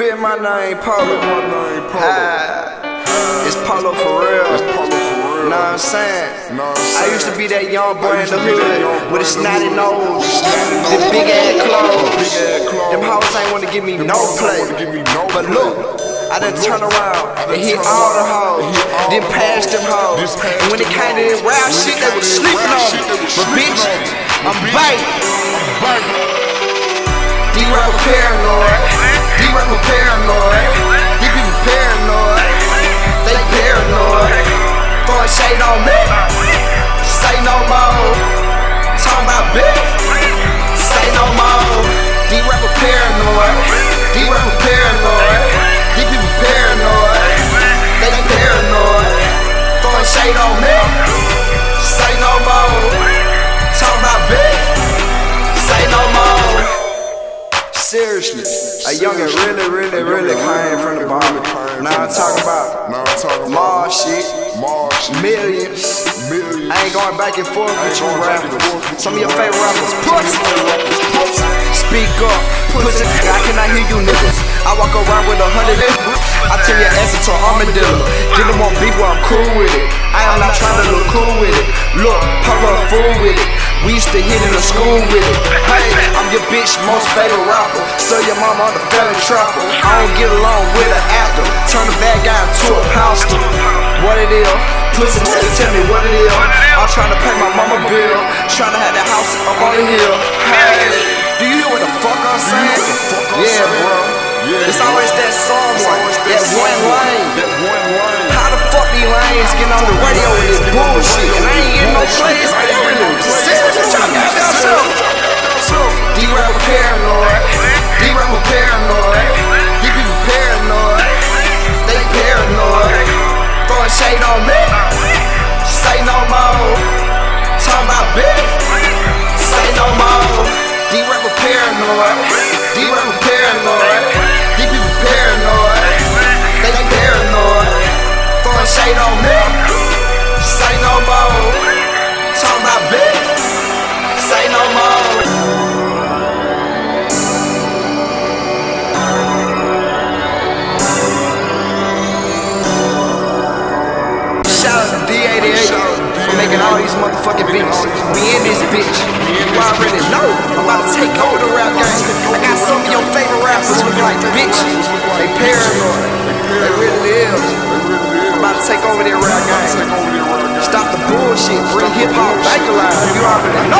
Bit my name, Polo. Ah, it's Polo for real. Know what I'm saying? I used to be that young boy in the hood with a snotty nose, the big ass clothes. Them hoes ain't wanna give me no play. But look. I done turn around and hit all the hoes, then pass them hoes. And when it came to wild shit, they was sleeping on me. But bitch, I'm back. D-Rap paranoid. D-Rap paranoid. These people paranoid. They paranoid. Throwing shade on me. Say no more. Talking about bitch. Say no more. D-Rap paranoid. D-Rap paranoid. These people paranoid. They paranoid. Throwing shade on me. Seriously, a youngin' really, really, really came from the bottom. Now I'm talking about Now I'm talking Mall shit, Mars, millions. millions. I ain't going back and forth with you going back and rappers. Some of your favorite rappers, pussy. Speak up, pussy. I cannot hear you niggas. I walk around with a hundred. I turn your ass into an armadillo. Them on beef where I'm cool with it. I am not trying to look cool with it. Look, pop up fool with it. We used to hit in the school with it. Hey, I'm your bitch most favorite rapper. So your mama on the felon trapper. I don't get along with an actor. Turn the bad guy into a pastor. What it is? Pussy nigga tell me what it is. I'm trying to pay my mama bill. Trying to have that house up on the hill. Hey, do you hear what the fuck I'm saying? Yeah, bro. It's always that song, one, that one lane. That one line. How the fuck these lanes getting on the radio with this bullshit? And I ain't Shade on me. Say no more. Talking about bitch. Say no more. D-Rap paranoid. D-Rap paranoid. These people paranoid. They paranoid. Throwing shade on me. Say no more. Talking about bitch. Say no more. Making all these motherfucking beats. We in this bitch. You already know. I'm about to take over the rap game. I got some of your favorite rappers look like bitches. They paranoid. They really is. I'm about to take over their rap game. Stop the bullshit. Bring hip hop back alive. You already know